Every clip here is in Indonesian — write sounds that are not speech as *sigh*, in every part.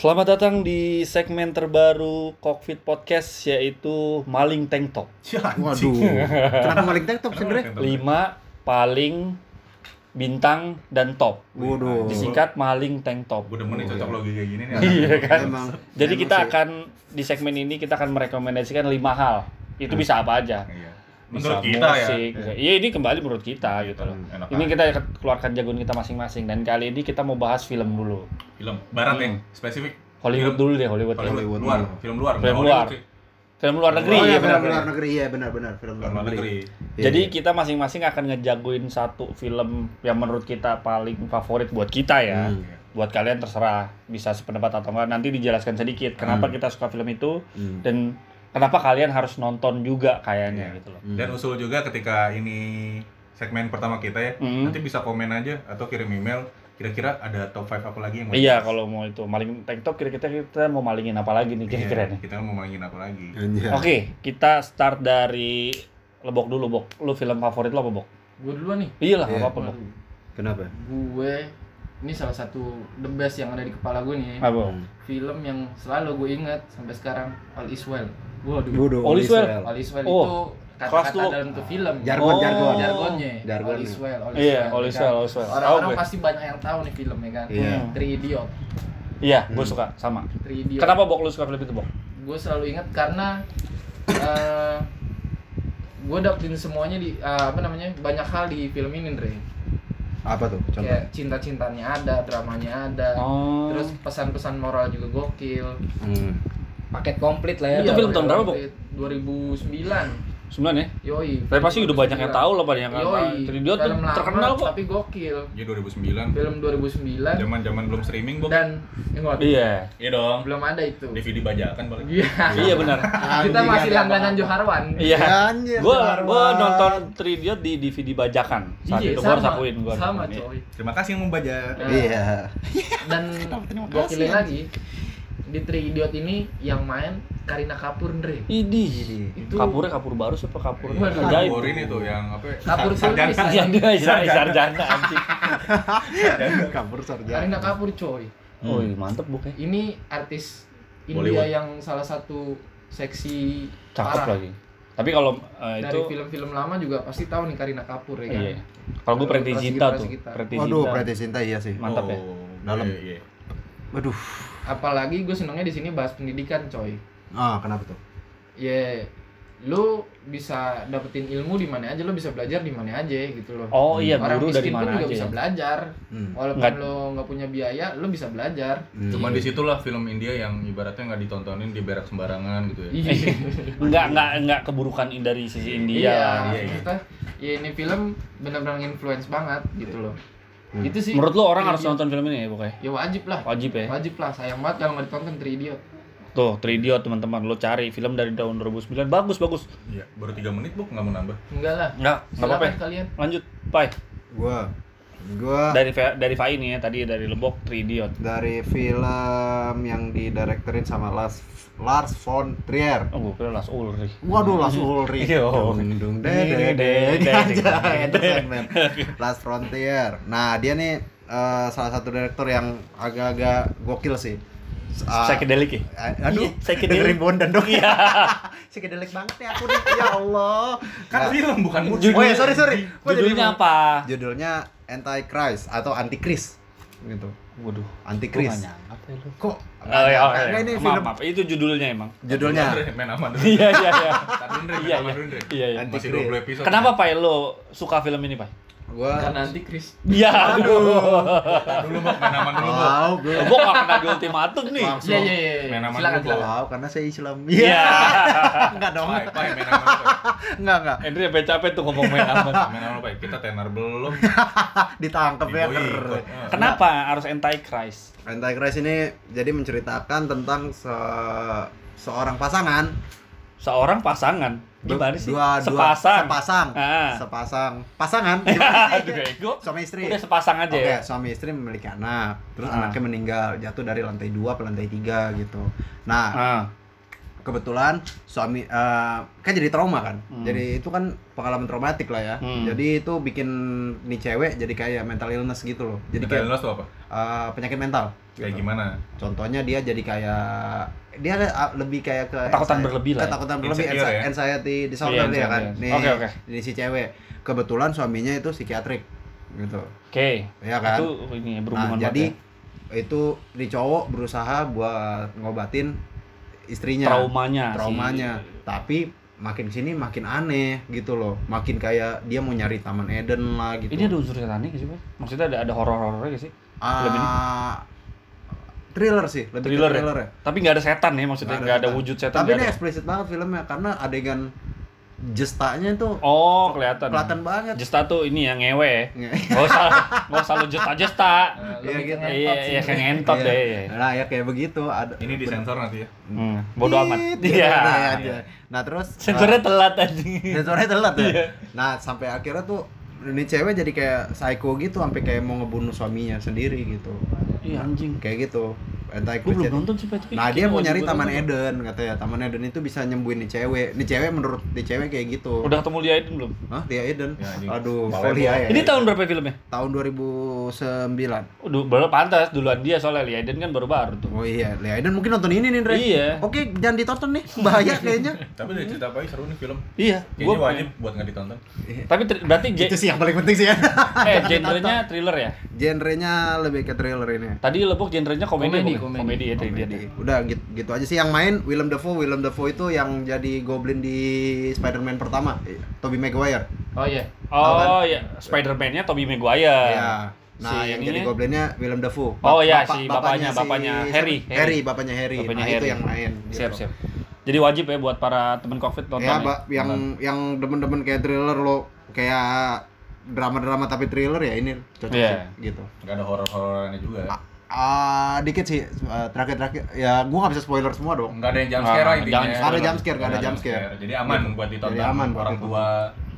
Selamat datang di segmen terbaru Cockpit Podcast yaitu Maling Tank Top. Waduh. *laughs* Kenapa maling tank top sebenarnya? Lima paling bintang dan top. Waduh. Disingkat Maling Tank Top. Demen nih cocok logi kayak gini nih. *laughs* Iya kan? Emang. Jadi emang kita sih. akan di segmen ini kita akan merekomendasikan lima hal. Itu bisa apa aja. Iya. Bisa Menurut kita ya. musik, bisa- Iya ini kembali menurut kita gitu loh. Enak Ini aja. kita akan keluarkan jagoan kita masing-masing dan kali ini kita mau bahas film dulu. Film barat Hmm. yang spesifik. Hollywood Film- dulu deh Hollywood. ya. Hollywood, Hollywood luar, dulu. film luar. Film luar. Hollywood. Film luar negeri Oh ya iya benar. film luar negeri iya benar-benar film Film luar negeri. Iya, Jadi iya. kita masing-masing akan ngejagoin satu film yang menurut kita paling favorit buat kita ya. Hmm. Buat kalian terserah bisa sependapat atau enggak nanti dijelaskan sedikit kenapa kita suka film itu Hmm. dan kenapa kalian harus nonton juga kayaknya Iya. gitu loh. Hmm. Dan usul juga ketika ini segmen pertama kita ya, Hmm. nanti bisa komen aja atau kirim email kira-kira ada top 5 apa lagi yang mau Iya kalau mau itu maling tank top kira-kira kita mau malingin apa lagi nih Iya, kira-kira nih. Kita mau mainin apa lagi? Oke, kita start dari Lebok dulu, Bok. Lu film favorit lo apa, Bok? Gue duluan nih. Iya lah, Iya. apa-apa, Bok. Kenapa? Gue ini salah satu the best yang ada di kepala gue nih. Apa? Hmm. Film yang selalu gue ingat sampai sekarang All Is Well. Waduh. Waduh, All is well. All Is Well Oh, itu kata-kata dalam tuh film. Jargon, Oh. jargon. Jargonnya. Jargon. All Is Well. All Is Iya, Well, All ya Is kan? Well, All Is Well. Orang-orang gue. pasti banyak yang tahu nih filmnya kan. Iya. Hmm. Three Idiot. Iya, gue Hmm. suka sama. Three Idiot. Kenapa Bok lu suka film itu, Bok? Gue selalu ingat karena eh gue dapetin semuanya di eh, apa namanya banyak hal di film ini Andre. Apa tuh? Contoh. Kayak cinta-cintanya ada, dramanya ada. Oh. Terus pesan-pesan moral juga gokil. Hmm. Paket komplit lah ya. Itu film tahun berapa, Bok? 2009. 9 ya? Yoi. Tapi pasti udah banyak yang tahu lah banyak yang Yoi. Tridiot tuh terkenal kok. Tapi gokil. Iya 2009. Film 2009 Zaman-zaman belum streaming, Bok. dan ingat Iya. Iya dong. belum ada itu. DVD bajakan paling. Iya. Iya benar. *laughs* Kita masih langganan Joharwan. Iya. Anjir, Gua gua nonton Tridiot di DVD bajakan. Saat Iya, itu gua harus akuin gua. Sama, coy. Terima kasih yang membaca. Iya. Dan *laughs* gokilnya lagi di Three Idiot ini yang main Karina Kapur, Andre. Idih. Itu- Kapurnya kapur baru siapa kapur? Waduh. Ajaib. Kapur ini tuh yang apa? ya? Kapur Sarjana. Iya, dia sarjana, sarjana anjing. Kabur sarjana. Karina Kapur, coy. Oh, iya, mantep bukan? Ini artis India Bollywood. yang salah satu seksi Cakep parah. lagi. Tapi kalau Dari itu film-film lama juga pasti tahu nih Karina Kapur ya kan. iya. Kalau gue Preti Cinta tuh. Preti Waduh, Cinta. Preti Sinta iya sih. Mantap ya. Oh, Dalam. Iya, iya. Waduh. Apalagi gue senengnya di sini bahas pendidikan, coy. Ah, kenapa tuh? Ya, lu bisa dapetin ilmu di mana aja, lu bisa belajar di mana aja gitu loh. Oh iya, Orang guru dari miskin pun mana juga aja. bisa ya? belajar. Hmm. Walaupun Nggak- lo nggak punya biaya, lu bisa belajar. Hmm. Cuman di situlah film India yang ibaratnya nggak ditontonin di berak sembarangan gitu ya. Iya. *laughs* Enggak enggak enggak keburukan dari sisi India. Iya, iya, iya. ya ini film benar-benar influence banget gitu loh. Hmm. Itu sih. Menurut lu orang Three harus Idiot. nonton film ini ya pokoknya? Ya wajib lah. Wajib ya. Wajib lah, sayang banget kalau nggak ditonton Three Idiot. Tuh, Tridiot teman-teman, lo cari film dari tahun 2009 bagus bagus. Iya, baru 3 menit, Bok, nggak mau nambah. Enggak lah. Enggak, enggak apa-apa. Silakan kalian. Lanjut, Pai. Gua gua Dari dari Fai nih ya, tadi dari Lebok Tridiot. dari film yang didirektorin sama Lars Lars von Trier. Oh, gue kira Las Ulrich. Waduh, Lars Ulrich. Iya. Dung dung de de de de aja, entertainment. Last Frontier. Nah, dia nih eh, salah satu direktur yang agak-agak gokil sih. Ah, Psychedelic ya? eh, aduh, Iya, psychedelic. dengerin Bondan dong. Iya. *laughs* Psychedelic banget ya aku nih. Ya Allah. Kan Nah, film bukan musik. Oh ya, sorry sorry. Judulnya apa? Judulnya Antichrist atau Antikris gitu. Waduh. Antikris. Kok? Oh iya, oh, iya. ini film maaf. Itu judulnya emang. judulnya main aman dulu. Iya, iya, iya. Iya, iya. dulu, Andre. Iya, iya. Masih 20 episode. Kenapa Pai lo suka film ini, Pai? Gua Karena nanti Chris. Iya, aduh. Dulu, Bok, main aman dulu, Bok. Wow, gue Gue gak kena di ultimatum nih. Iya iya iya. Main aman Silakan dulu. Wow, karena saya Islam. Iya. *laughs* Enggak dong. Main aman. Enggak, enggak. Henry sampai capek tuh ngomong main aman. Main aman dulu, Pai. Kita tenar belum. *laughs* Ditangkep ya. Kenapa harus anti-Christ? Antichrist ini jadi menceritakan tentang se- seorang pasangan Seorang pasangan. Gimana sih? Dua, dua, sepasang. sepasang, Ah. sepasang, pasangan. *laughs* Aduh. Suami istri. Udah sepasang aja Oke, ya. suami istri memiliki anak, terus Ah. anaknya meninggal, jatuh dari lantai dua ke lantai tiga gitu. Nah, Ah. Kebetulan suami eh, kan jadi trauma kan. Hmm. Jadi itu kan pengalaman traumatik lah ya. Hmm. Jadi itu bikin nih cewek jadi kayak mental illness gitu loh. Jadi Mental kayak illness tuh apa? eh, penyakit mental. Kayak gitu. gimana? Contohnya dia jadi kayak dia ada lebih kayak ke Ketakutan berlebih lah ya. Ketakutan berlebih Insecure anxi- ya? anxiety disorder Iya, dia kan. anxiety. Nih, Oke, oke. ini si cewek. Kebetulan suaminya itu psikiatrik gitu. Oke. Ya kan? Itu ini Nah, berhubungan jadi banget itu di cowok berusaha buat ngobatin ya. Istrinya traumanya. traumanya tapi makin sini makin aneh gitu loh makin kayak dia mau nyari taman Eden lah gitu Ini ada unsur setanik gak sih, Pak? Maksudnya ada ada horor-horornya gak sih? film ini? Thriller sih lebih Thriller, thriller ya? ya, Tapi nggak ada setan ya maksudnya, nggak ada, setan. wujud setan. tapi ini ada. eksplisit banget filmnya karena adegan jestanya itu Oh, kelihatan. kelihatan banget Jesta tuh ini yang ngewe ya. Nge- Gak usah, gak usah lu jesta-jesta. Iya, gitu. Iya, iya, kayak ngentot Iya. deh. iya. nah ya kayak begitu ada Ini disensor nanti ya. Hmm, bodo amat. Tit, Iya. gitu aja. nah terus Sensornya telat anjing. sensornya telat ya. Iya. Nah, sampai akhirnya tuh ini cewek jadi kayak psycho gitu sampai kayak mau ngebunuh suaminya sendiri gitu. Iya anjing. Kayak gitu. Entah Gue belum nonton sih, tapi Nah, dia mau nyari Taman nonton. Eden katanya. Taman Eden itu bisa nyembuhin nih cewek. Nih cewek menurut nih cewek kayak gitu. Udah ketemu Lia Eden belum? Hah, Lia Eden? Ya. Aduh, kok Lia ya? Ini tahun berapa filmnya? tahun 2009. Udah baru pantas duluan dia soalnya Lia Eden kan baru-baru tuh. Oh iya, Lia Eden mungkin nonton ini nih, Andre. Iya. Oke, jangan ditonton nih. Bahaya kayaknya. *laughs* Tapi dari cerita apa seru nih film. Iya, Kayaknya gua wajib buat nggak ditonton. Tapi tri- berarti Itu sih yang paling penting sih ya. eh genrenya thriller ya? Genrenya lebih ke thriller ini. Tadi lebok genrenya komedi, Komedi? Komedi. komedi ya tadi dia. Komedi. Udah gitu, gitu aja sih yang main Willem Dafoe. Willem Dafoe itu yang jadi Goblin di Spider-Man pertama, eh, Tobey Maguire. Oh iya. Oh ya, Spider-Man-nya Tobey Maguire. Ya. Nah, Si yang ininya? jadi Goblinnya Willem Dafoe. Oh, iya, si bapaknya- si- bapaknya Harry. siapa? Harry, bapaknya Harry. Bapaknya nah, itu Harry. yang main. Siap, gitu. siap. Jadi wajib ya buat para temen covid nonton Ya, ya. Yang yang demen-demen kayak thriller lo kayak drama-drama tapi thriller ya ini cocok Iya. sih gitu. Nggak ada horor-hororannya juga. Ah, dikit sih eh, terakhir-terakhir ya gua nggak bisa spoiler semua dong. Nggak ada yang jump Ah, scare lah jangan intinya. Ada jump scare, nggak ada jump scare. Jadi aman Gitu. buat ditonton. Jadi aman buat orang tua.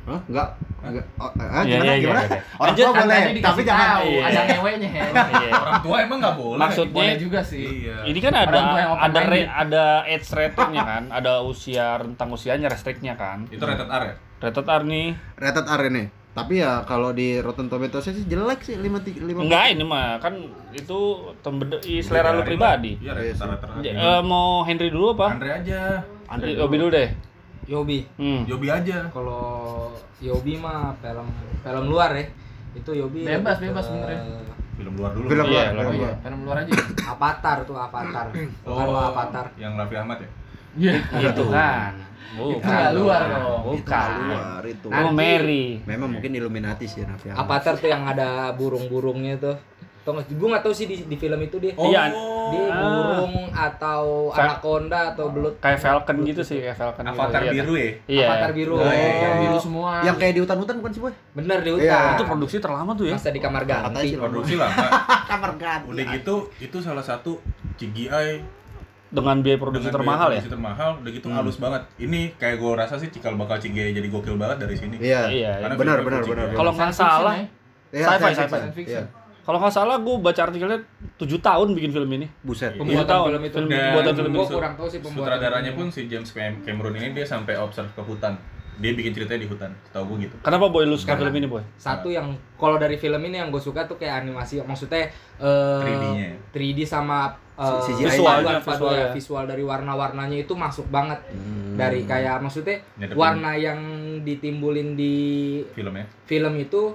Hah? Enggak. Enggak. Oh, eh, Iya, gimana? iya, gimana? iya, iya. Orang tua boleh, tapi dikasih jangan tahu, Iya. ada ngeweknya. *laughs* Iya. Orang tua emang nggak boleh. Maksudnya Boleh juga sih. Iya. ini kan ada ada re, ada age ratingnya kan, ada usia rentang usianya restriknya kan. Itu rated R ya? Rated R nih. rated R ini. Tapi ya kalau di Rotten Tomatoes sih jelek sih 5 5 Enggak ini mah kan itu tembede selera lu pribadi. Iya, Iya eh, mau Henry dulu apa? Andre aja. Andre Yobi dulu deh. Yobi. Hmm. Yobi aja. Kalau Yobi mah film film luar ya. Itu Yobi Bebas, bebas sebenarnya. Film luar dulu. Film Iya, luar, iya, luar. film luar aja. Avatar tuh Avatar. Bukan Oh, lo Avatar. yang Raffi Ahmad ya? Iya. Itu kan. Itu nggak luar dong. Bukan. luar itu. Oh, Mary. Memang mungkin Illuminati sih Raffi Ahmad. Avatar tuh yang ada burung-burungnya tuh. Tau? Gue nggak tahu sih di, di film itu dia. Oh. Iya. Dia Ah. burung atau Fa- anaconda atau belut. Kayak Falcon gitu sih, kayak Falcon. gitu. Avatar Iya, biru ya? Iya. Avatar biru. Oh, iya. Yang biru semua. Yang kayak di hutan-hutan bukan sih, Boy? Bener di Iya. hutan. Itu produksi terlama tuh ya. Masa di kamar ganti. sih Produksi lama. *laughs* Kamar ganti. Udah gitu, itu salah satu CGI Dengan biaya produksi dengan termahal biaya ya. Produksi termahal, udah gitu Hmm. halus banget. Ini kayak gue rasa sih cikal bakal CGI jadi gokil banget dari sini. Iya. Iya. Karena Benar, benar, benar. Kalau nggak salah, ya. Iya, Sci-fi, science sci-fi. Iya. kalau nggak salah gue baca artikelnya 7 tahun bikin film ini. Buset. Iya. Tujuh Pembuatan tahun. film itu. Film Dan pembuatan film Gue itu. kurang tahu sih pembuatan. Sutradaranya pun si James Cam- Cameron ini dia sampai observe ke hutan. Dia bikin ceritanya di hutan, setahu gue gitu. Kenapa boy lu suka Karena- film ini boy? Satu yang kalau dari film ini yang gue suka tuh kayak animasi, maksudnya eh 3D-nya. 3D sama eh, CGI. Visualnya, paduan- paduan- visualnya. visual dari warna-warnanya itu masuk banget Hmm. dari kayak maksudnya Nyadepin warna yang ditimbulin di filmnya. film itu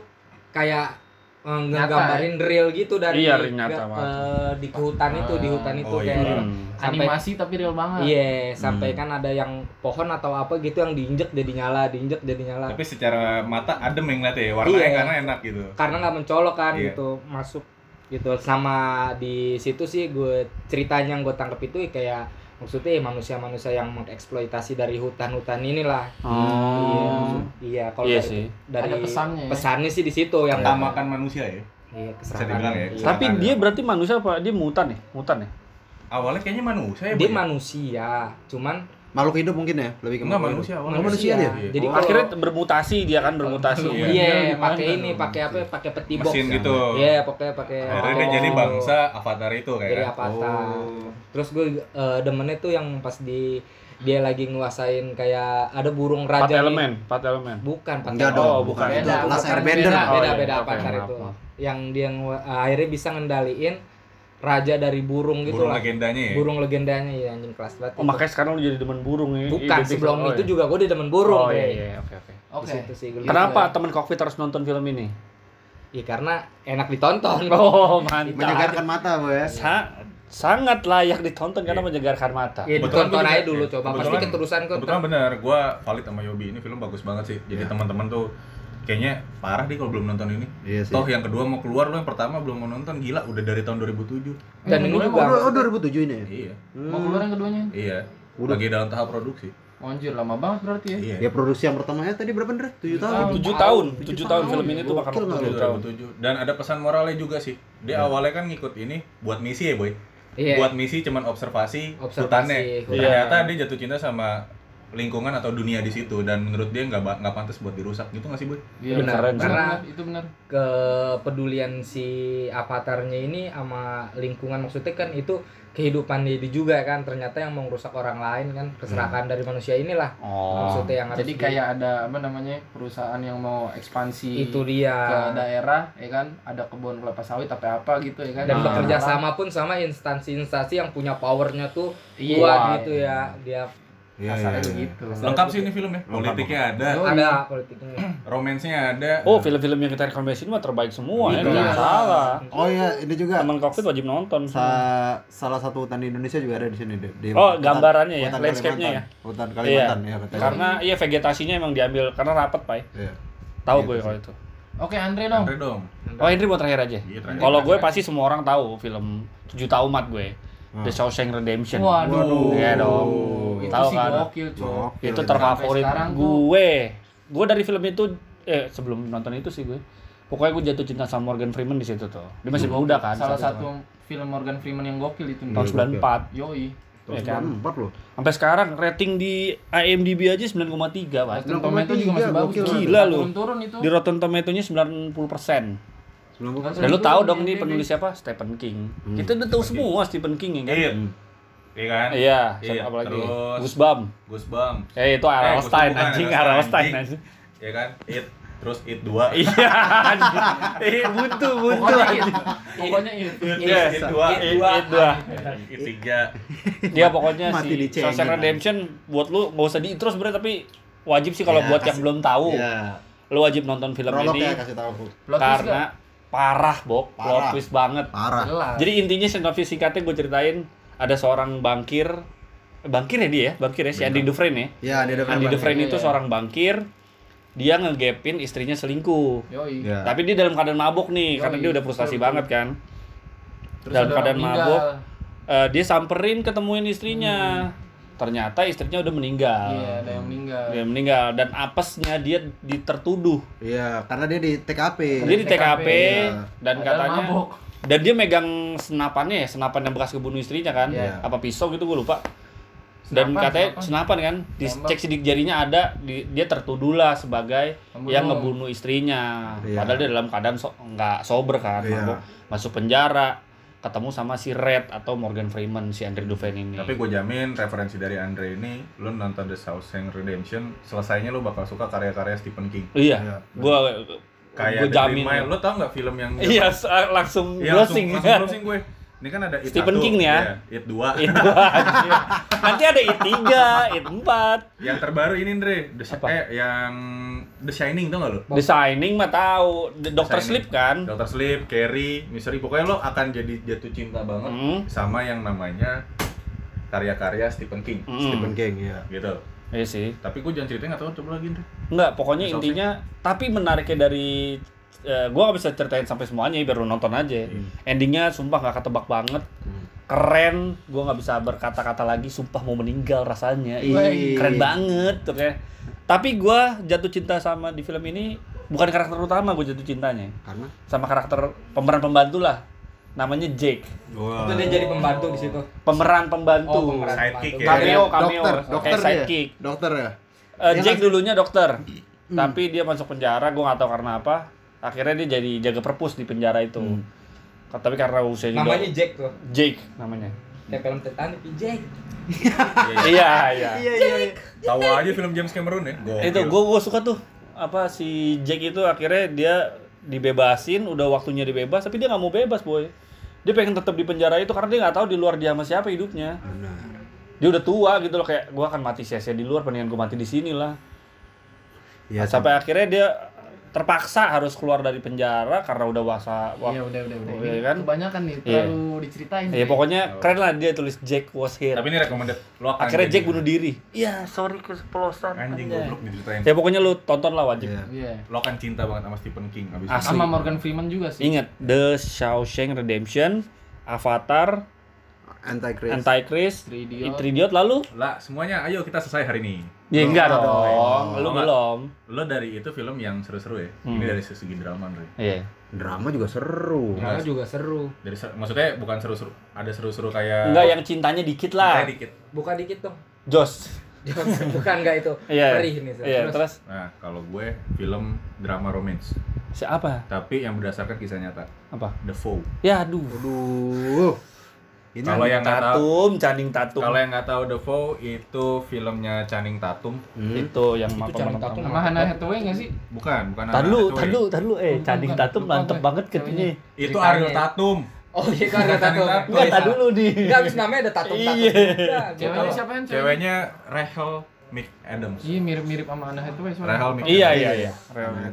kayak eh, Nyata, ngegambarin real gitu dari Iya, real nyata eh, di ke hutan itu di hutan itu Oh, iya. kayak. Hmm. sampai Animasi tapi real banget. iya sampai Hmm. kan ada yang pohon atau apa gitu yang diinjek jadi nyala diinjek jadi nyala Tapi secara mata adem yang ngeliatnya ya, warnanya Iya. karena enak gitu. karena nggak mencolok kan Iya. gitu masuk gitu sama di situ sih gue ceritanya yang gue tangkap itu kayak maksudnya ya manusia-manusia yang mengeksploitasi dari hutan-hutan inilah Iya, Oh. maksud- iya kalau Iya dari, sih. dari Ada pesannya ya. pesannya sih di situ yang Ketamakan manusia ya. iya, dibilang ya. Iya. Tapi dia berarti manusia apa? Dia mutan ya? Mutan ya? Awalnya kayaknya manusia ya. dia Bu, ya? manusia cuman Makhluk hidup mungkin ya, lebih ke Enggak makhluk manusia hidup. Oh, manusia dia. Iya. jadi Oh. kalau Akhirnya bermutasi dia kan bermutasi. Iya. iya Gimana pakai dong? ini pakai apa pakai peti box Mesin gitu. iya pokoknya pakai Akhirnya dia jadi bangsa avatar itu jadi kayak. avatar Oh. terus gue eh, demennya tuh yang pas di dia lagi nguasain kayak ada burung raja nih. elemen, empat elemen. bukan. Enggak dong, Oh, bukan. Itu Beda, Last bukan Airbender. beda. Oh, beda iya, beda oke, Panther maaf, itu maaf. yang dia ngu- akhirnya bisa ngendaliin raja dari burung gitu Burung lah legendanya ya. burung legendanya ya anjing kelas banget Oh, itu. makanya sekarang lu jadi demen burung ya. bukan sebelum oh, itu iya. juga gue udah demen burung Oh iya Bre. iya, oke oke. Oke. Kenapa temen cockpit harus nonton film ini? ya karena enak ditonton *laughs* Oh, mantap. Menyegarkan mata, Bu ya. Sa- sangat layak ditonton karena Iya. menyegarkan mata. ya Kebetulan ditonton aja dulu iya, coba pasti keterusan kok Kebetulan bener, gua valid sama Yobi ini film bagus banget sih. Jadi Iya. teman-teman tuh kayaknya parah deh kalau belum nonton ini. Iya sih. Toh yang kedua mau keluar lo yang pertama belum mau nonton gila udah dari tahun 2007. dan ini Yang kedua juga Oh, oh 2007 ini. ya? Iya. Mau keluar yang keduanya? Iya. Udah. Lagi dalam tahap produksi. Anjir, lama banget berarti ya. Iya. Ya produksi yang pertamanya tadi berapa, Ndre? 7 tahun. Tujuh Tahun. tahun, Tujuh tujuh tahun tahun. film ini tuh makan waktu lu? tahun. 2007. Dan ada pesan moralnya juga sih. Dia awalnya kan ngikut ini buat misi ya, Boy. Iya. Buat misi cuman observasi, Observasi hutannya. hutan. Ternyata dia jatuh cinta sama lingkungan atau dunia di situ dan menurut dia nggak nggak pantas buat dirusak gitu nggak sih boy? Iya, Benar, karena- benar, itu benar. kepedulian si avatarnya ini sama lingkungan maksudnya kan itu kehidupan dia juga kan ternyata yang mau merusak orang lain kan keserakan dari manusia inilah Oh. maksudnya yang harus Jadi di- kayak ada apa namanya perusahaan yang mau ekspansi itu dia ke daerah, ya kan? Ada kebun kelapa sawit apa apa gitu ya kan? dan Nah. bekerja sama pun sama instansi-instansi yang punya powernya tuh Iya. kuat gitu ya dia Iya, Kasarnya iya. begitu. Lengkap sih ini film ya. Politiknya ada, Oh, ada politiknya romansnya ada. Oh, film-film yang kita rekomendasi mah terbaik semua ya, Iya. jangan salah. Oh iya, ini juga Teman cockpit wajib nonton. sa- salah satu hutan di Indonesia juga ada di sini deh. Di Oh, hutan- gambarannya ya, hutan landscape-nya Kalimantan. Hutan Kalimantan ya katanya. Karena iya vegetasinya emang diambil karena rapat, Pak. Iya. Tahu Gitu gue kalau itu. Oke, Andre dong. Andre dong. Oh, Indri mau terakhir aja. Iya, terakhir. Kalau gue pasti semua orang tahu film Juta Umat gue. The Shawshank Redemption. Waduh. Iya dong. Itu Tahu sih kan? gokil, Cok. Gokil itu itu. terfavorit gue. Gue dari film itu eh sebelum nonton itu sih gue. Pokoknya gue jatuh cinta sama Morgan Freeman di situ tuh. Dia masih muda kan. Salah saat itu. satu film Morgan Freeman yang gokil itu. tahun 94. Yoi. Ya kan? Empat loh. Sampai sekarang rating di IMDb aja 9,3, Pak. Rotten Tomato juga masih bagus. Gila lu. Turun-turun itu. Di Rotten Tomato-nya 90%. Dan lu tahu dong ini penulis siapa? Stephen King. Kita udah tahu semua Stephen King ya kan? Iya. Iya kan? Iya, Iya, siapa lagi? terus- Goosebump. Goosebump. Eh itu. Eh, Stein bukan, anjing, R.L. R.L. Stein, Stein anjing. Iya kan? It. Terus It 2. Iya. Eh, buntu, buntu Pokoknya. Pokoknya. It, Yes, It 2. It, It dua. It 3. Dia pokoknya si Shawshank Redemption buat lu nggak usah diintro sebenarnya tapi wajib sih kalau Ya, buat yang belum tahu. Iya. Lu wajib nonton film ini ya parah, Bok. Plot twist banget. Parah. Jelas. Jadi intinya sinopsis singkatnya gue ceritain ada seorang bangkir bangkir ya dia ya, bangkir ya si Andy Dufresne ya. Ya, Andy. Dufresne itu Iya. seorang bangkir, dia ngegapin istrinya selingkuh. Yoi. Ya. Tapi dia dalam keadaan mabuk nih, Yoi, karena dia udah frustasi betul, banget kan. Terus dalam ada keadaan mabuk. Eh, dia samperin ketemuin istrinya. Ternyata istrinya udah meninggal. Iya, ada yang meninggal. Dia meninggal dan apesnya dia ditertuduh. Iya, karena dia di TKP. Dia di TKP Iya. dan Padahal katanya mabuk. dan dia megang senapannya ya, senapan yang bekas kebunuh istrinya kan. Iya. Apa pisau gitu gue lupa. Dan Senapan, katanya senapan. senapan kan, dicek sidik jarinya ada, di- dia tertuduh lah sebagai Pembunuh. yang ngebunuh istrinya. Iya. Padahal dia dalam keadaan so, nggak sober kan, Iya. mabuk. masuk penjara, ketemu sama si Red atau Morgan Freeman si Andre Dufresne ini. Tapi gue jamin referensi dari Andre ini, lu nonton The Shawshank Redemption, selesainya lu bakal suka karya-karya Stephen King. iya, Iya, gua Kayak gua The jamin. Lu tau nggak film yang Iya, langsung Iya, langsung, browsing. langsung browsing gue. Ini kan ada It Stephen 1, King nih ya. It 2. Itu anjir. Nanti ada It 3, It 4. Yang terbaru ini Andre, The Apa? eh yang The Shining tau gak lu? The Shining mah tahu, The Doctor. Sleep kan. Doctor Sleep, Carrie, Mystery, pokoknya lo akan jadi jatuh cinta banget Hmm. sama yang namanya karya-karya Stephen King, Mm. Stephen King ya. gitu. Iya sih. Tapi gue jangan ceritain nggak tahu coba lagi Andre. Enggak, pokoknya Bisa intinya tapi menariknya dari eh, gua gak bisa ceritain sampai semuanya biar lu nonton aja. Hmm. Endingnya sumpah gak ketebak banget. Keren, gua nggak bisa berkata-kata lagi sumpah mau meninggal rasanya. Ih, keren banget tuh kayak. Tapi gua jatuh cinta sama di film ini bukan karakter utama gue jatuh cintanya. Karena Sama karakter pemeran pembantu lah. Namanya Jake. Wah. itu dia jadi pembantu di situ Pemeran pembantu. Oh, pemeran Sidekick pembantu. ya. Cameo, cameo. Dokter, dokter ya. sidekick. Dokter ya. Eh, Jack nggak- dulunya dokter, Hmm. tapi dia masuk penjara, gue nggak tahu karena apa. Akhirnya dia jadi jaga perpus di penjara itu. Hmm. Tapi karena usia juga namanya Jack tuh Jake namanya. kayak film Titanic Jack Iya, iya. Iya iya. iya. Tahu aja film James Cameron ya. Gokil. Itu gue gue suka tuh apa si Jack itu akhirnya dia dibebasin, udah waktunya dibebas, tapi dia nggak mau bebas boy. Dia pengen tetap di penjara itu karena dia nggak tahu di luar dia sama siapa hidupnya. Benar. Dia udah tua gitu loh kayak gua akan mati sia-sia di luar, mendingan gua mati di sini lah. Iya sampai akhirnya dia terpaksa harus keluar dari penjara karena udah wasa Iya udah udah udah. Oh, iya Ini kan? Kebanyakan nih Iya. terlalu diceritain. Ya pokoknya keren lah dia tulis Jack was here. Tapi ini recommended. Lo akan Akhirnya Jack bunuh diri. Iya, sorry kesepolosan. Anjing goblok diceritain. Ya pokoknya lu tonton lah wajib. Iya. Iya. Lo akan cinta banget sama Stephen King abis Asli. Sama Morgan Freeman juga sih. Ingat The Shawshank Redemption, Avatar, Antichrist. Antichrist, Three Idiot. Three Idiot lalu? Lah, semuanya ayo kita selesai hari ini. Ya Belum enggak dong. dong. Lu belum. Lo dari itu film yang seru-seru ya. Hmm. Ini dari segi drama, Andre. Iya. Drama juga seru. Drama juga seru Dari ser- maksudnya bukan seru-seru, ada seru-seru kayak Enggak yang cintanya dikit lah. Kayak dikit. buka dikit dong Jos. *laughs* bukan enggak itu Iya. perih nih. Iya, Terus, terus Nah, kalau gue film drama romance, siapa? tapi yang berdasarkan kisah nyata. Apa? The Foe. Ya aduh. Aduh. Ini Kalau yang nggak tahu, Tatum, Channing Tatum. kalau yang nggak tahu The Foe itu filmnya Channing Tatum. Hmm. itu yang Itu Channing Tatum. Sama Hannah Hathaway nggak sih? Bukan, bukan Tadi Anna lu, Hathaway. tadi lu, tadi lu, eh Bukan, Channing bukan. Tatum mantep banget katanya. Itu. Ariel Tatum. oh iya kan ada tatum Enggak, tadi dulu nih. enggak habis namanya ada tatum tatum Iya. Ceweknya siapa kan? Ceweknya Rachel McAdams. Iya mirip-mirip sama Hannah Hathaway soalnya. Rachel McAdams. Iya, iya, iya.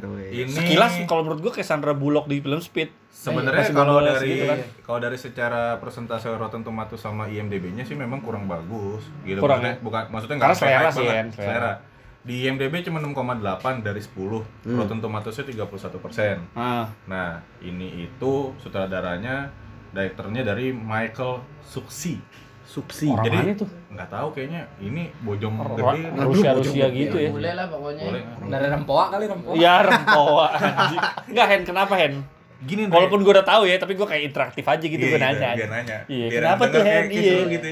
Weh. Ini Sekilas kalau menurut gua kayak Sandra Bullock di film Speed. sebenarnya Masih kalau dari gitu kan. kalau dari secara persentase Rotten Tomatoes sama IMDb-nya sih memang kurang bagus gitu. Kurang, maksudnya, ya? bukan maksudnya Karena nggak sampai selera sih, banget. kan, selera. selera. Di IMDb cuma 6,8 dari 10. Hmm. Rotten Tomatoes-nya 31%. Ah, Nah, ini itu sutradaranya direkturnya dari Michael Suksi. Suksi. orang Jadi- itu? Nggak tahu kayaknya ini bojong gede. Rusia Rusia gitu ya. Boleh lah pokoknya. Boleh. dari rempoa kali rempoa Iya, rempoa. *laughs* Enggak, Hen, kenapa Hen? Gini. Walaupun gua udah tahu ya, tapi gua kayak interaktif aja gitu Iya, gua gitu, nanya. Biar nanya. Iya, kenapa tuh, Hen? kayak Iya. gitu.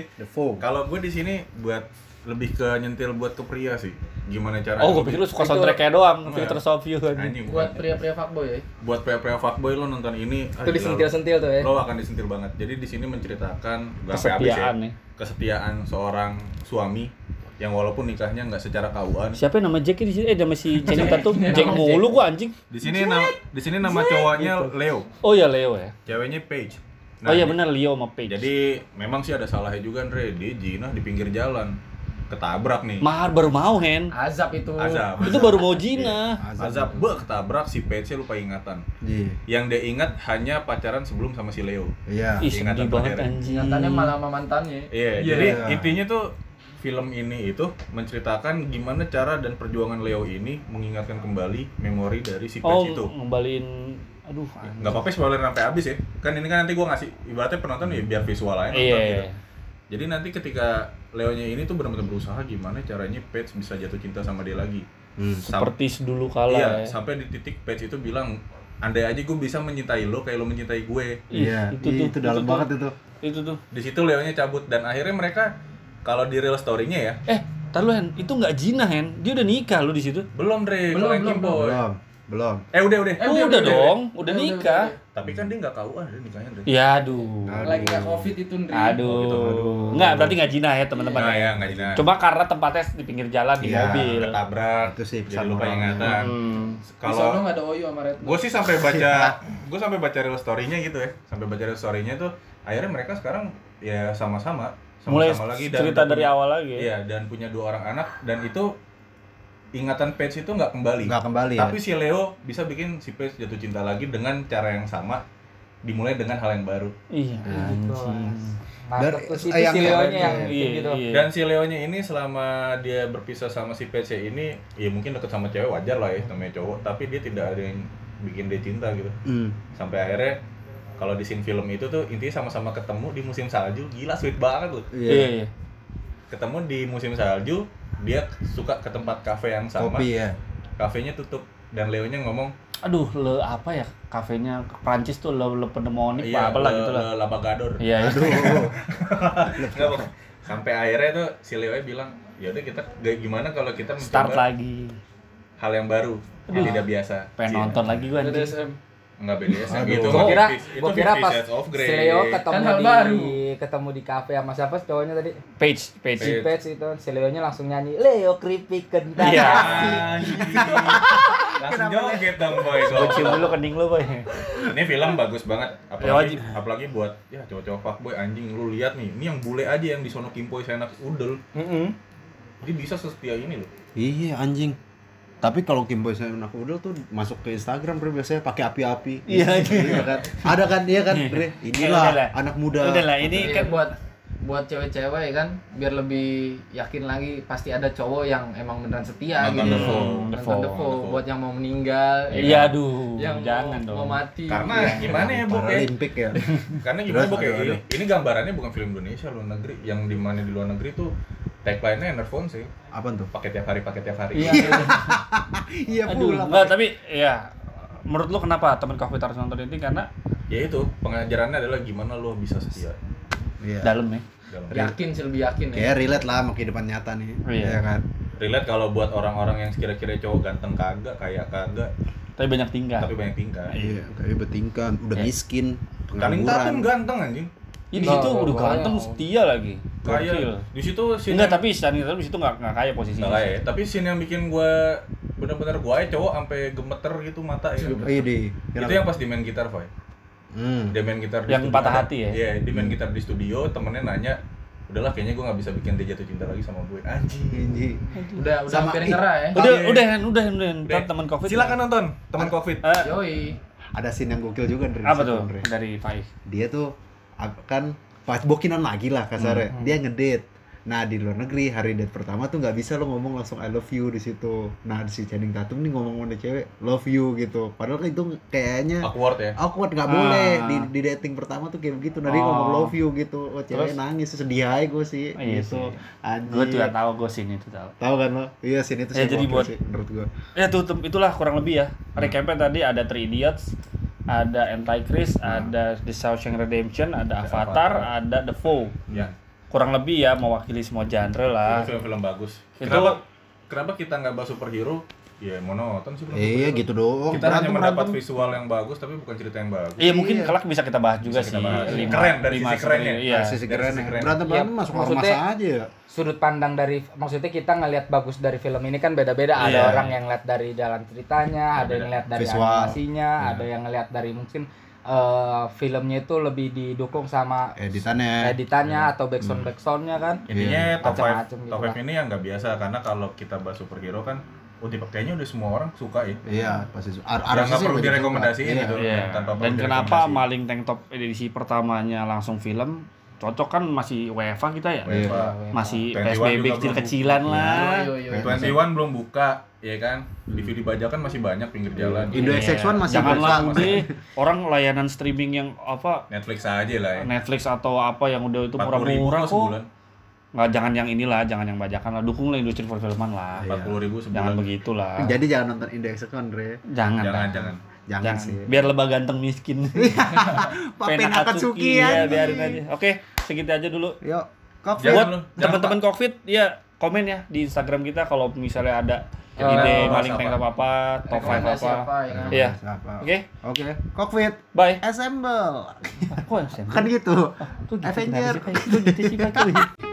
Kalau gue di sini buat lebih ke nyentil buat ke pria sih. Gimana cara Oh, gua pikir lu suka soundtracknya doang, Enggak. Filter of You anjing. Buat pria-pria fuckboy ya. buat pria-pria fuckboy lo nonton ini ah, itu gila, disentil-sentil tuh ya lo, akan disentil banget. Jadi di sini menceritakan habis Kesetiaan ya, nih. kesetiaan seorang suami yang walaupun nikahnya nggak secara kauan. Siapa yang nama Jack di sini? Eh, nama si Channing Tatum. Jack mulu gua anjing. Di sini nama di sini nama cowoknya Leo, Oh ya Leo ya. ceweknya Paige. oh iya di- benar Leo sama Paige. Jadi memang sih ada salahnya juga Andre, dia jinah di pinggir jalan. Ketabrak nih. Mahar baru mau Hen. Azab itu. Azab. Itu baru mau Jina. Azab beh ketabrak si Paige lupa ingatan. Iya. Yang dia ingat hanya pacaran sebelum sama si Leo. Iya. Ih, Ingatan banget terakhir. anjing. Ingatannya malah sama mantannya. Iya, Iya. jadi intinya tuh film ini itu menceritakan gimana cara dan perjuangan Leo ini mengingatkan kembali memori dari si Oh, Paige itu. ngembaliin aduh. Nggak apa-apa spoiler sampai habis ya. Kan ini kan nanti gua ngasih ibaratnya penonton ya biar visual aja nonton Iya. gitu. Jadi nanti ketika Leonya ini tuh benar-benar berusaha gimana caranya Paige bisa jatuh cinta sama dia lagi. Hmm. Sam- Seperti dulu kala iya, ya. sampai di titik Paige itu bilang andai aja gue bisa mencintai lo kayak lo mencintai gue. Iya. itu Itu, tuh, dalam itu tuh. banget itu. Itu tuh. Di situ Leonya cabut dan akhirnya mereka kalau di real story-nya ya Eh, tar lu Hen, itu nggak Jina Hen. Dia udah nikah lu di situ. belum Dre, Belum, belum, Kimboy. Belum. Belum. Eh udah udah. Eh, udah, udah, dong, udah, Udah, nikah. udah, Tapi kan dia nggak kauan dia nikahnya Dre. Ya aduh. Aduh. Lagi nggak covid itu Ndri. Aduh. Oh, gitu. Aduh. Enggak, berarti nggak Jina ya teman-teman. Nah, ya nggak jina. Cuma karena tempatnya di pinggir jalan di Iya, mobil. ketabrak. Itu sih jadi pesan lupa ingatan. Hmm. Di sono Kalau nggak ada Oyo sama Red. gue sih sampai baca, *laughs* gue sampai baca real story-nya gitu ya. Sampai baca real story-nya tuh akhirnya mereka sekarang ya sama-sama Mulai sama-sama lagi dan cerita udah dari punya- awal lagi. Iya, dan punya dua orang anak dan itu ingatan Paige itu nggak kembali. Nggak kembali ya. Tapi si Leo bisa bikin si Paige jatuh cinta lagi dengan cara yang sama dimulai dengan hal yang baru. Iya, anjing. mantep Dan- tuh sih eh, itu yang- si Leonya yang- yang Iya, gitu iya. Dan si Leonya ini selama dia berpisah sama si Paige ini, ya mungkin deket sama cewek wajar lah ya, namanya cowok. Tapi dia tidak ada yang bikin dia cinta gitu. Hmm. Sampai akhirnya kalau di scene film itu tuh intinya sama-sama ketemu di musim salju, gila sweet banget loh. Iya, Iya. iya. Ketemu di musim salju, dia suka ke tempat kafe yang sama, Kopi ya. kafenya tutup dan Leonya ngomong, Aduh, le apa ya kafenya Prancis tuh le, le pneumonik iya, apa lah gitu lah. le- Labagador. Iya, iya. Aduh. *laughs* Nggak, Bang. Sampai akhirnya tuh si Leo bilang, ya udah kita gimana kalau kita Start mencoba lagi. hal yang baru yang tidak biasa. Pengen Cie. nonton lagi gua anjing. BDSM. Enggak BDSM Aduh. gitu. Gua kira, gua kira pas Leo ketemu Kan di baru. ketemu di kafe sama siapa sih cowoknya tadi? Page, page. Si Pets itu, si Leonya langsung nyanyi Leo keripik kentang. Iya. Anjing. Langsung joget dong boy. Gue cium dulu kening lu, boy. Ini film bagus banget. Ya, Apalagi wajib. apalagi buat ya cowok-cowok fuckboy anjing lu lihat nih. Ini yang bule aja yang di sono kimpoy seenak udel. Heeh. Dia bisa sesetia ini loh. Iya anjing. Tapi kalau Kim Boy anak udel tuh masuk ke Instagram Bre, biasanya pakai api-api. Iya, iya kan. Ada kan dia kan, Bre. *laughs* Inilah udahlah. anak muda. Udah lah, ini Iya, kan buat buat cewek-cewek kan biar lebih yakin lagi pasti ada cowok yang emang beneran setia Nonton gitu. The. Nonton The. The Fall. buat yang mau meninggal, ya Iya, aduh, yang jangan mau, dong. mau mati. Karena gimana ya, Bok? ya? Paralimpik ya. Karena gimana Bok ya? Ini, ini gambarannya bukan film Indonesia luar negeri. Yang di mana di luar negeri tuh tagline-nya Enerphone sih. Apaan tuh? Pakai tiap hari, pakai tiap hari. Iya. Iya *laughs* Aduh, enggak tapi ya menurut lu kenapa teman Covid harus nonton ini karena Ya itu, pengajarannya adalah gimana lo bisa setia. Iya. dalam ya. Dalam yakin sih lebih yakin ya. Kayak relate lah sama kehidupan nyata nih. Iya. Iya kan. relate kalau buat orang-orang yang kira-kira cowok ganteng kagak, kayak kagak, Tapi banyak tingkah. tapi banyak tingkah. Iya, tapi bertingkah, udah Ya. miskin, Kaling pengangguran. ganteng anjing. Ya, di situ udah ganteng setia lagi. Gokil. Kayak di situ scene Enggak, yang- tapi Stanley di situ enggak enggak kaya posisinya. Nggak kayak ya. Tapi scene yang bikin gua bener-bener gua aja cowok sampai gemeter gitu mata ya. Oh, iya deh. Itu yang pas di main gitar, Foy. Hmm. Dia main gitar di Yang studio. patah hati ya? Iya, dia main gitar di studio, temennya nanya, udahlah kayaknya gua nggak bisa bikin dia jatuh cinta lagi sama gue. Anjing. Anjing. Udah udah Sama- hampir nyerah ya. Udah, Iya. udah, udah, udah, Dek, teman Covid. Silakan nonton, teman Covid. Eh, Yoi. Ada scene yang gokil juga dari apa tuh dari Faiz? Dia tuh kan pas bokinan lagi lah kasarnya. Hmm. Dia ngedate. Nah di luar negeri hari date pertama tuh nggak bisa lo ngomong langsung I love you di situ. Nah si Channing Tatum nih ngomong sama cewek love you gitu. Padahal kan itu kayaknya Awkward ya. awkward nggak Ah. boleh di, di dating pertama tuh kayak begitu. Nah dia Oh. ngomong love you gitu. Oh cewek Terus? nangis sedih aja gue sih Iya gitu. sih. Anjing. Gue juga tahu gue sini tuh tahu. Tahu kan lo? Iya sini tuh Ya, sih jadi buat- sih, menurut gue. Ya tuh itulah kurang lebih ya. Recapnya tadi ada Three Idiots, ada Antichrist, ada The Shawshank Redemption, ada Ada Avatar, Avatar. ada The Foe. Ya. Kurang lebih ya mewakili semua genre lah. Itu film-film bagus. Itu- Kenapa kenapa kita nggak bahas superhero? Ya monoton sih Iya superhero. gitu doang. Kita hanya Berantem, mendapat berantem. visual yang bagus tapi bukan cerita yang bagus. Iya mungkin Iya. kelak bisa kita bahas juga Bisa kita sih. bahas. Lima- Keren, dari lima sisi kerennya. Iya. Sisi dari keren sisi ya. keren. Berantem Iya, berantem masuk ormas maksudnya- aja ya. sudut pandang dari maksudnya kita ngelihat bagus dari film ini kan beda-beda ada Iya. orang yang ngeliat dari jalan ceritanya ada yang ngeliat dari Visual. animasinya Iya. ada yang ngeliat dari mungkin eh, filmnya itu lebih didukung sama Editannya. editannya atau backsound backsoundnya kan Intinya top 5 Macam-macam gitu top lah. 5 ini yang nggak biasa karena kalau kita bahas superhero kan oh tipe kayaknya udah semua orang suka ya. Iya, pasti. Ar Yang nggak sih perlu direkomendasiin suka. gitu. Iya. Iya. Tanpa perlu Dan kenapa maling tank top edisi pertamanya langsung film? Cocok kan masih WFA kita ya? Iya. Weva. Masih 21 PSBB kecil-kecilan lah. Yo. 21 belum buka, ya kan? DVD bajakan masih banyak pinggir jalan. Indo Iya. XX1 masih Janganlah buka. udah orang layanan streaming yang apa Netflix aja lah ya. Netflix atau apa yang udah itu 40 ribu murah-murah kok kok. sebulan. Nggak jangan yang inilah, jangan yang bajakan lah. Dukung lah industri perfilman lah. Iya. 40 ribu sebulan. Jangan begitulah. Jadi jangan nonton XX1, Andre. Jangan. Jangan, dah. jangan. Jangan, sih. Biar lebah ganteng miskin. *laughs* Papen Akatsuki ya, ya. biarin aja. Oke, segitu aja dulu. Yuk, kok Jangan Buat jangan teman-teman Covid, ya komen ya di Instagram kita kalau misalnya ada Eh, ide bahas maling tank apa apa, top 5 Rekomendasi apa. apa? Iya. Siapa? Oke, Oke, Cockpit bye. Assemble. Kok yang Kan gitu. Tuh gitu, Avenger. Tuh gitu sih, Pak.